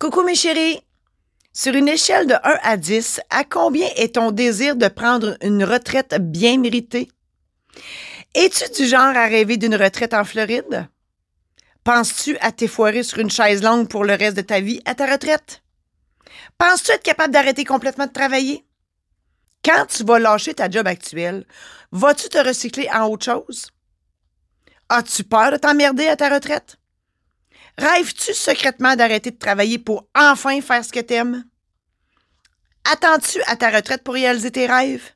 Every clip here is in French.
Coucou mes chéris! Sur une échelle de 1 à 10, à combien est ton désir de prendre une retraite bien méritée? Es-tu du genre à rêver d'une retraite en Floride? Penses-tu à t'effoirer sur une chaise longue pour le reste de ta vie à ta retraite? Penses-tu être capable d'arrêter complètement de travailler? Quand tu vas lâcher ta job actuelle, vas-tu te recycler en autre chose? As-tu peur de t'emmerder à ta retraite? Rêves-tu secrètement d'arrêter de travailler pour enfin faire ce que t'aimes? Attends-tu à ta retraite pour réaliser tes rêves?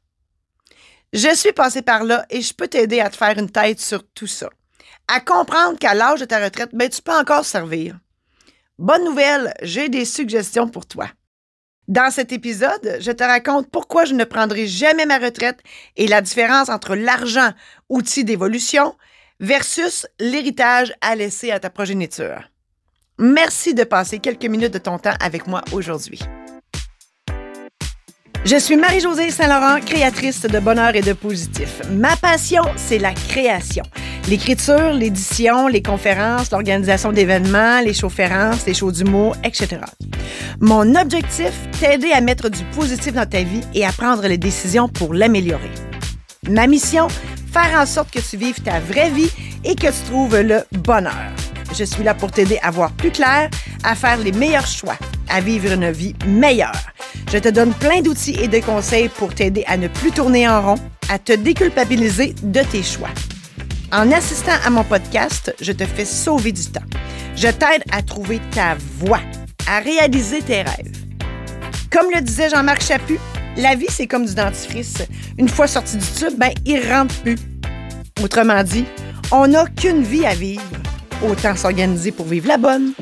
Je suis passé par là et je peux t'aider à te faire une tête sur tout ça. À comprendre qu'à l'âge de ta retraite, ben, tu peux encore servir. Bonne nouvelle, j'ai des suggestions pour toi. Dans cet épisode, je te raconte pourquoi je ne prendrai jamais ma retraite et la différence entre l'argent, outil d'évolution, versus l'héritage à laisser à ta progéniture. Merci de passer quelques minutes de ton temps avec moi aujourd'hui. Je suis Marie-Josée Saint-Laurent, créatrice de bonheur et de positif. Ma passion, c'est la création. L'écriture, l'édition, les conférences, l'organisation d'événements, les shows-férences, les shows d'humour, etc. Mon objectif, t'aider à mettre du positif dans ta vie et à prendre les décisions pour l'améliorer. Ma mission, faire en sorte que tu vives ta vraie vie et que tu trouves le bonheur. Je suis là pour t'aider à voir plus clair, à faire les meilleurs choix, à vivre une vie meilleure. Je te donne plein d'outils et de conseils pour t'aider à ne plus tourner en rond, à te déculpabiliser de tes choix. En assistant à mon podcast, je te fais sauver du temps. Je t'aide à trouver ta voie, à réaliser tes rêves. Comme le disait Jean-Marc Chaput, la vie, c'est comme du dentifrice. Une fois sorti du tube, ben, il rentre plus. Autrement dit, on n'a qu'une vie à vivre. Autant s'organiser pour vivre la bonne.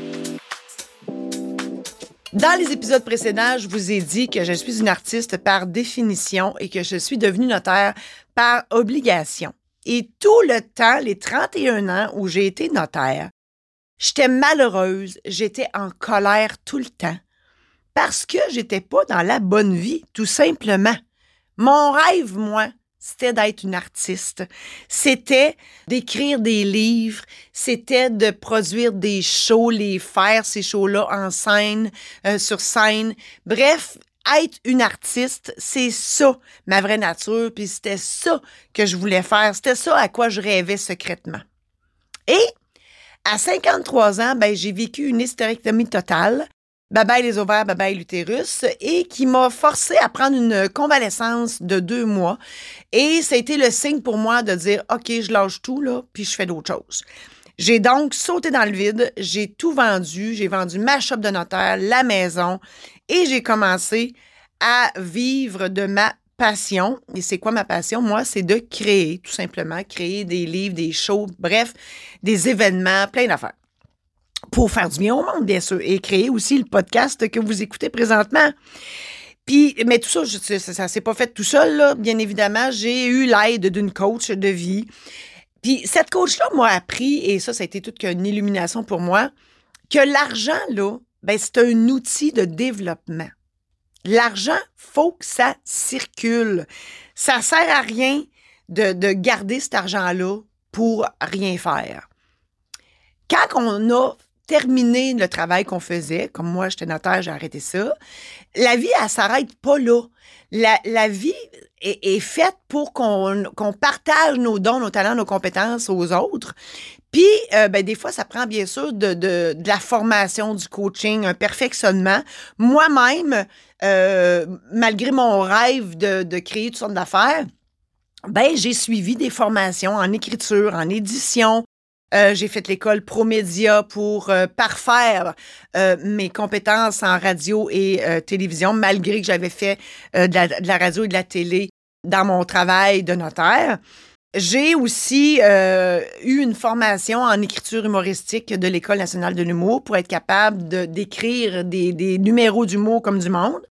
Dans les épisodes précédents, je vous ai dit que je suis une artiste par définition et que je suis devenue notaire par obligation. Et tout le temps, les 31 ans où j'ai été notaire, j'étais malheureuse, j'étais en colère tout le temps parce que j'étais pas dans la bonne vie, tout simplement. Mon rêve, moi, c'était d'être une artiste. C'était d'écrire des livres, c'était de produire des shows, les faire, ces shows-là en scène, euh, sur scène. Bref, être une artiste, c'est ça, ma vraie nature, puis c'était ça que je voulais faire, c'était ça à quoi je rêvais secrètement. Et à 53 ans, ben, j'ai vécu une hystérectomie totale bye les ovaires, bye l'utérus, et qui m'a forcé à prendre une convalescence de deux mois. Et ça a été le signe pour moi de dire, OK, je lâche tout, là, puis je fais d'autres choses. J'ai donc sauté dans le vide, j'ai tout vendu, j'ai vendu ma shop de notaire, la maison, et j'ai commencé à vivre de ma passion. Et c'est quoi ma passion? Moi, c'est de créer, tout simplement, créer des livres, des shows, bref, des événements, plein d'affaires pour faire du bien au monde, bien sûr, et créer aussi le podcast que vous écoutez présentement. Puis, mais tout ça, ça, ça s'est pas fait tout seul, là. Bien évidemment, j'ai eu l'aide d'une coach de vie. Puis, cette coach-là m'a appris, et ça, ça a été toute qu'une illumination pour moi, que l'argent, là, ben, c'est un outil de développement. L'argent, faut que ça circule. Ça sert à rien de, de garder cet argent-là pour rien faire. Quand on a terminer le travail qu'on faisait, comme moi, j'étais notaire, j'ai arrêté ça. La vie, elle s'arrête pas là. La, la vie est, est, faite pour qu'on partage nos dons, nos talents, nos compétences aux autres. Puis, euh, ben, des fois, ça prend bien sûr de, de, de, la formation, du coaching, un perfectionnement. Moi-même, euh, malgré mon rêve de, de créer toutes sortes d'affaires, ben, j'ai suivi des formations en écriture, en édition, euh, j'ai fait l'école Promédia pour euh, parfaire euh, mes compétences en radio et télévision, malgré que j'avais fait de la, radio et de la télé dans mon travail de notaire. J'ai aussi eu une formation en écriture humoristique de l'École nationale de l'humour pour être capable d'écrire des numéros d'humour comme du monde.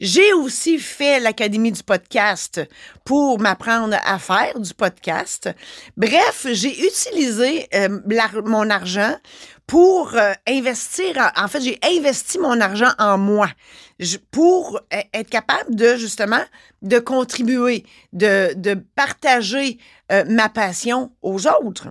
J'ai aussi fait l'Académie du podcast pour m'apprendre à faire du podcast. Bref, j'ai utilisé euh, mon argent pour euh, investir. En, fait, j'ai investi mon argent en moi pour e, être capable de justement de contribuer, de, partager euh, ma passion aux autres.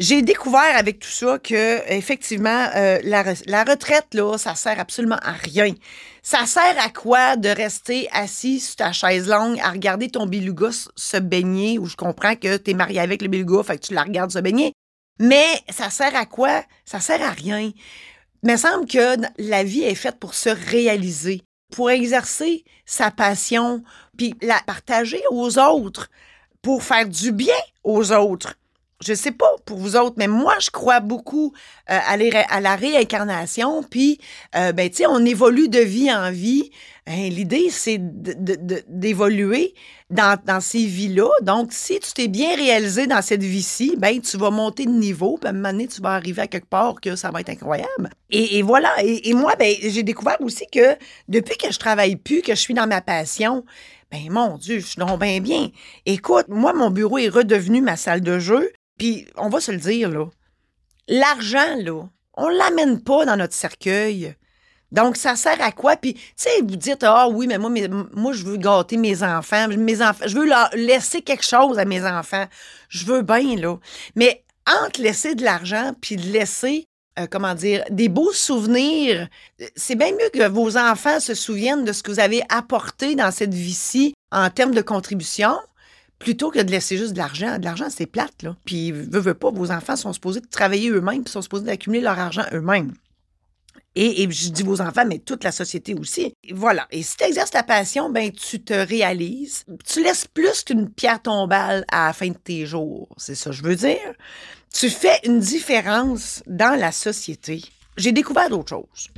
J'ai découvert avec tout ça que effectivement euh, la, retraite là, ça sert absolument à rien. Ça sert à quoi de rester assis sur ta chaise longue à regarder ton beluga se baigner ou je comprends que tu es marié avec le beluga fait que tu la regardes se baigner. Mais ça sert à quoi? Ça sert à rien. Il me semble que la vie est faite pour se réaliser, pour exercer sa passion, puis la partager aux autres, pour faire du bien aux autres je sais pas pour vous autres, mais moi, je crois beaucoup euh, à, la réincarnation. Puis, euh, ben, tu sais, on évolue de vie en vie. Hein, l'idée, c'est d'évoluer dans, ces vies-là. Donc, si tu t'es bien réalisé dans cette vie-ci, ben, tu vas monter de niveau. Puis, à un moment tu vas arriver à quelque part que ça va être incroyable. Et, voilà. Et, moi, ben, j'ai découvert aussi que depuis que je travaille plus, que je suis dans ma passion, ben mon Dieu, je suis donc bien bien. Écoute, moi, mon bureau est redevenu ma salle de jeu. Puis, on va se le dire, là. L'argent, là, on l'amène pas dans notre cercueil. Donc, ça sert à quoi? Puis, tu sais, vous dites, ah oui, mais moi, moi, je veux gâter mes enfants. Je veux laisser quelque chose à mes enfants. Je veux bien, là. Mais entre laisser de l'argent puis laisser, euh, comment dire, des beaux souvenirs, c'est bien mieux que vos enfants se souviennent de ce que vous avez apporté dans cette vie-ci en termes de contribution plutôt que de laisser juste de l'argent. De l'argent, c'est plate, là. Puis, veut, veut pas, vos enfants sont supposés travailler eux-mêmes, puis sont supposés d'accumuler leur argent eux-mêmes. Et, je dis vos enfants, mais toute la société aussi. voilà. Et si tu exerces ta passion, ben tu te réalises. Tu laisses plus qu'une pierre tombale à la fin de tes jours. C'est ça que je veux dire. Tu fais une différence dans la société. J'ai découvert d'autres choses.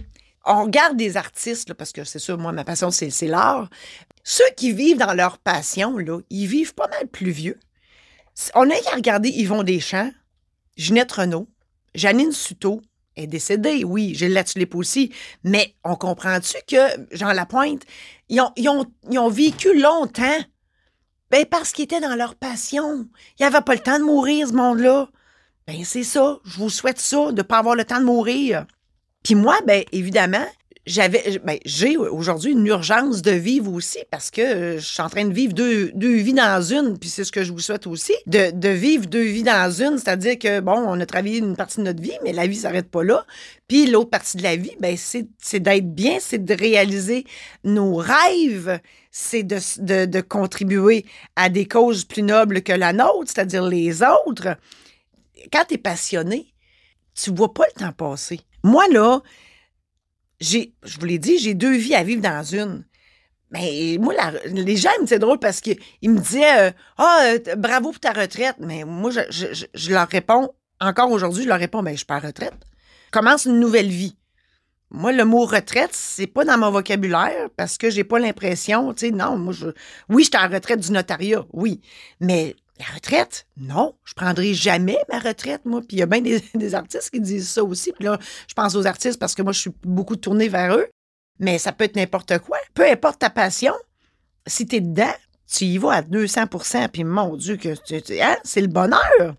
On regarde des artistes, parce que c'est ça, moi, ma passion, c'est l'art. Ceux qui vivent dans leur passion, là, ils vivent pas mal plus vieux. On a qu'à regarder Yvon Deschamps, Ginette Renault, Janine Suto est décédée, oui, Gilles Latulippe aussi, mais on comprend-tu que Jean Lapointe, ils ont, ils ont, ils vécu longtemps ben parce qu'ils étaient dans leur passion. Il n'y avait pas le temps de mourir, ce monde-là. Ben c'est ça, je vous souhaite ça, de ne pas avoir le temps de mourir. Puis moi, ben évidemment, j'avais, ben, j'ai aujourd'hui une urgence de vivre aussi parce que euh, je suis en train de vivre deux, deux vies dans une, puis c'est ce que je vous souhaite aussi, de, de vivre deux vies dans une, c'est-à-dire que, bon, on a travaillé une partie de notre vie, mais la vie s'arrête pas là. Puis l'autre partie de la vie, ben, c'est, c'est d'être bien, c'est de réaliser nos rêves, c'est de, de, de contribuer à des causes plus nobles que la nôtre, c'est-à-dire les autres. Quand tu es passionné, tu vois pas le temps passer. Moi, là, j'ai, je vous l'ai dit, j'ai deux vies à vivre dans une. Mais moi, les gens, c'est drôle parce qu'ils me disaient euh, Ah, oh, bravo pour ta retraite. Mais moi, je, leur réponds, encore aujourd'hui, je leur réponds ben, je suis pas retraite. Commence une nouvelle vie. Moi, le mot retraite, c'est pas dans mon vocabulaire parce que j'ai pas l'impression, tu sais, non, moi, je, oui, j'étais en retraite du notariat, oui. Mais la retraite? Non, je prendrai jamais ma retraite, moi. Puis il y a bien des, artistes qui disent ça aussi. Puis là, je pense aux artistes parce que moi, je suis beaucoup tournée vers eux. Mais ça peut être n'importe quoi. Peu importe ta passion, si tu es dedans, tu y vas à 200% Puis mon Dieu, que hein, c'est le bonheur.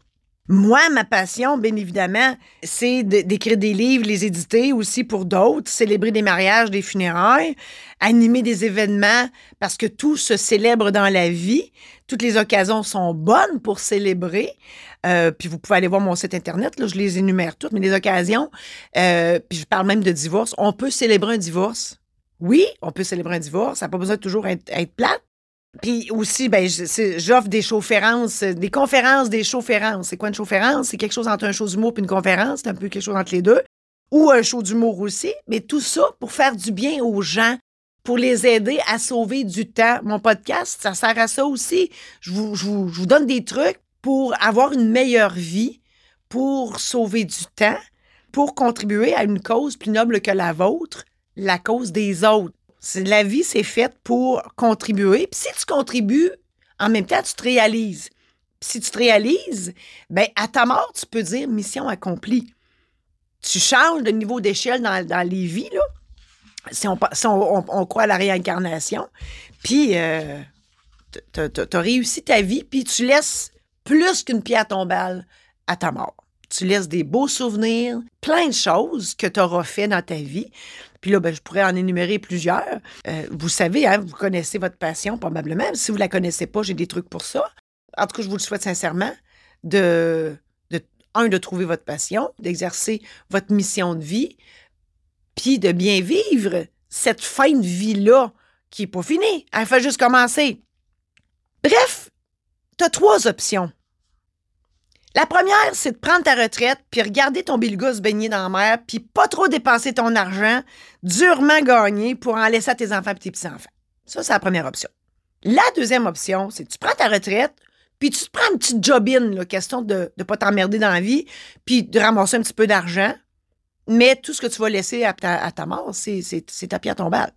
Moi, ma passion, bien évidemment, c'est d'écrire des livres, les éditer aussi pour d'autres, célébrer des mariages, des funérailles, animer des événements, parce que tout se célèbre dans la vie. Toutes les occasions sont bonnes pour célébrer. Euh, puis vous pouvez aller voir mon site Internet, là, je les énumère toutes, mais les occasions, euh, puis je parle même de divorce. On peut célébrer un divorce. Oui, on peut célébrer un divorce. Ça n'a pas besoin de toujours être, être plate. Puis aussi, ben, j'offre des chaufférences, des conférences, des chaufférences. C'est quoi une chaufférence? C'est quelque chose entre un show d'humour et une conférence. C'est un peu quelque chose entre les deux. Ou un show d'humour aussi. Mais tout ça pour faire du bien aux gens, pour les aider à sauver du temps. Mon podcast, ça sert à ça aussi. Je vous, je vous donne des trucs pour avoir une meilleure vie, pour sauver du temps, pour contribuer à une cause plus noble que la vôtre, la cause des autres. La vie, c'est faite pour contribuer. Puis si tu contribues, en même temps, tu te réalises. Puis si tu te réalises, ben à ta mort, tu peux dire mission accomplie. Tu changes de niveau d'échelle dans, les vies, là. Si on, croit à la réincarnation, puis euh, tu as réussi ta vie, puis tu laisses plus qu'une pierre tombale à ta mort. Tu laisses des beaux souvenirs, plein de choses que tu auras fait dans ta vie. Puis là, ben, je pourrais en énumérer plusieurs. Euh, vous savez, hein, vous connaissez votre passion probablement. Si vous ne la connaissez pas, j'ai des trucs pour ça. En tout cas, je vous le souhaite sincèrement de, de un, de trouver votre passion, d'exercer votre mission de vie, puis de bien vivre cette fin de vie-là qui n'est pas finie. Elle fait juste commencer. Bref, tu as trois options. La première, c'est de prendre ta retraite, puis regarder ton bilgus baigner dans la mer, puis pas trop dépenser ton argent, durement gagné pour en laisser à tes enfants et tes petits-enfants. Ça, c'est la première option. La deuxième option, c'est que tu prends ta retraite, puis tu te prends une petite job-in, question de ne pas t'emmerder dans la vie, puis de ramasser un petit peu d'argent, mais tout ce que tu vas laisser à ta, mort, c'est ta pierre tombale.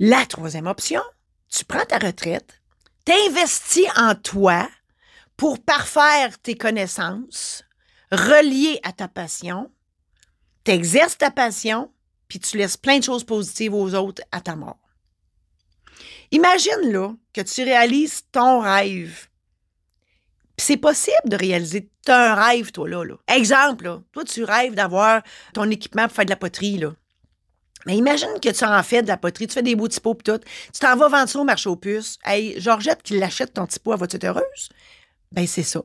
La troisième option, tu prends ta retraite, t'investis en toi pour parfaire tes connaissances, relier à ta passion, t'exerces ta passion, puis tu laisses plein de choses positives aux autres à ta mort. Imagine là que tu réalises ton rêve. C'est possible de réaliser un rêve, toi, là. Exemple, toi, tu rêves d'avoir ton équipement pour faire de la poterie, là. Mais imagine que tu en fais de la poterie, tu fais des beaux typos pis tout. Tu t'en vas vendre ça au marché aux puces. Hey, Georgette qui l'achète ton typo, elle va être heureuse? Ben, c'est ça.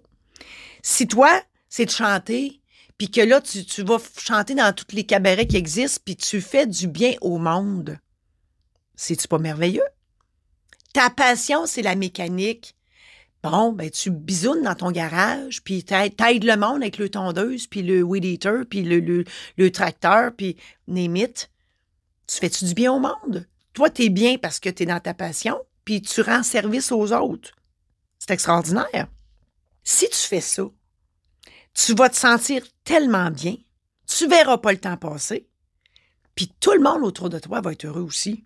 Si toi, c'est de chanter, puis que là, tu, vas chanter dans tous les cabarets qui existent, puis tu fais du bien au monde, c'est-tu pas merveilleux? Ta passion, c'est la mécanique. Bon, ben, tu bisounes dans ton garage, puis t'aides le monde avec le tondeuse, puis le weed eater, puis le, le, tracteur, puis némite. Tu fais-tu du bien au monde? Toi, tu es bien parce que tu es dans ta passion, puis tu rends service aux autres. C'est extraordinaire. Si tu fais ça, tu vas te sentir tellement bien, tu verras pas le temps passer, puis tout le monde autour de toi va être heureux aussi.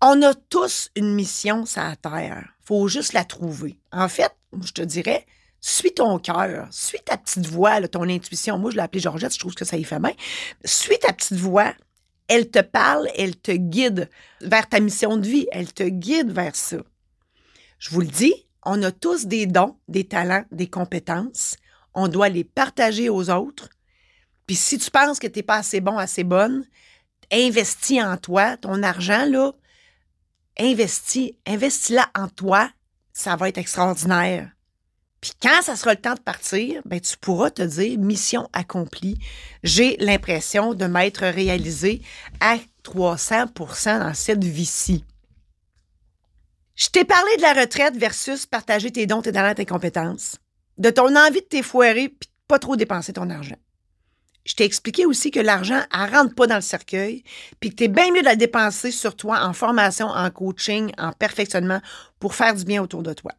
On a tous une mission sur la Terre. faut juste la trouver. En fait, je te dirais, suis ton cœur, suis ta petite voix, ton intuition. Moi, je l'ai appelée Georgette, je trouve que ça y fait bien. Suis ta petite voix. Elle te parle, elle te guide vers ta mission de vie, elle te guide vers ça. Je vous le dis, on a tous des dons, des talents, des compétences. On doit les partager aux autres. Puis si tu penses que tu n'es pas assez bon, assez bonne, investis en toi, ton argent, là, investis, investis-la en toi, ça va être extraordinaire. Puis quand ça sera le temps de partir, ben tu pourras te dire mission accomplie. J'ai l'impression de m'être réalisé à 300% dans cette vie-ci. Je t'ai parlé de la retraite versus partager tes dons, tes talents, tes compétences, de ton envie de t'effoirer puis de pas trop dépenser ton argent. Je t'ai expliqué aussi que l'argent, elle rentre pas dans le cercueil, puis que tu bien mieux de la dépenser sur toi en formation, en coaching, en perfectionnement pour faire du bien autour de toi.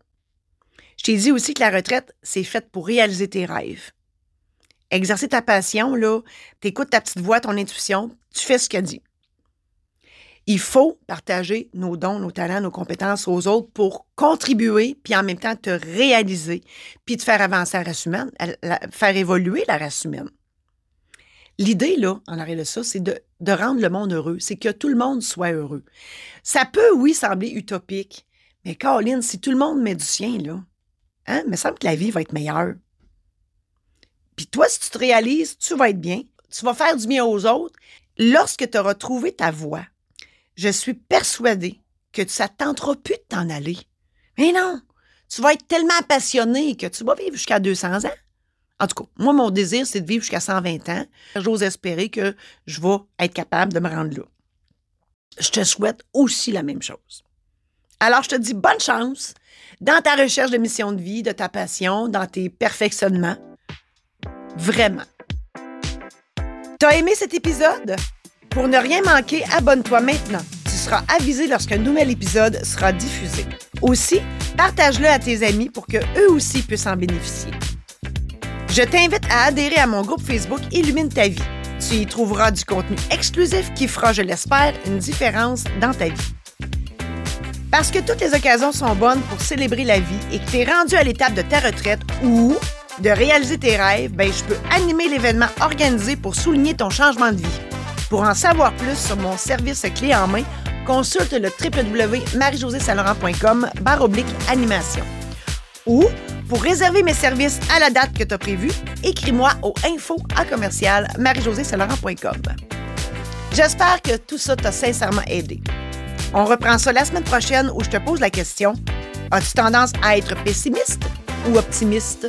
Je t'ai dit aussi que la retraite, c'est faite pour réaliser tes rêves. Exercer ta passion, là, t'écoutes ta petite voix, ton intuition, tu fais ce qu'elle dit. Il faut partager nos dons, nos talents, nos compétences aux autres pour contribuer, puis en même temps te réaliser, puis te faire avancer la race humaine, faire évoluer la race humaine. L'idée, là, en arrière de ça, c'est de, rendre le monde heureux. C'est que tout le monde soit heureux. Ça peut, oui, sembler utopique, mais Caroline, si tout le monde met du sien, là, hein, il me semble que la vie va être meilleure. Puis toi, si tu te réalises, tu vas être bien, tu vas faire du bien aux autres. Lorsque tu auras trouvé ta voie, je suis persuadée que ça ne tentera plus de t'en aller. Mais non, tu vas être tellement passionné que tu vas vivre jusqu'à 200 ans. En tout cas, moi, mon désir, c'est de vivre jusqu'à 120 ans. J'ose espérer que je vais être capable de me rendre là. Je te souhaite aussi la même chose. Alors, je te dis bonne chance dans ta recherche de mission de vie, de ta passion, dans tes perfectionnements. Vraiment. T'as aimé cet épisode? Pour ne rien manquer, abonne-toi maintenant. Tu seras avisé lorsqu'un nouvel épisode sera diffusé. Aussi, partage-le à tes amis pour que eux aussi puissent en bénéficier. Je t'invite à adhérer à mon groupe Facebook Illumine ta vie. Tu y trouveras du contenu exclusif qui fera, je l'espère, une différence dans ta vie. Parce que toutes les occasions sont bonnes pour célébrer la vie et que tu es rendu à l'étape de ta retraite ou de réaliser tes rêves, ben, je peux animer l'événement organisé pour souligner ton changement de vie. Pour en savoir plus sur mon service clé en main, consulte le www.marie-josée-saint-laurent.com animation. Ou pour réserver mes services à la date que tu as prévue, écris-moi au info à commercial J'espère que tout ça t'a sincèrement aidé. On reprend ça la semaine prochaine où je te pose la question As-tu tendance à être pessimiste ou optimiste?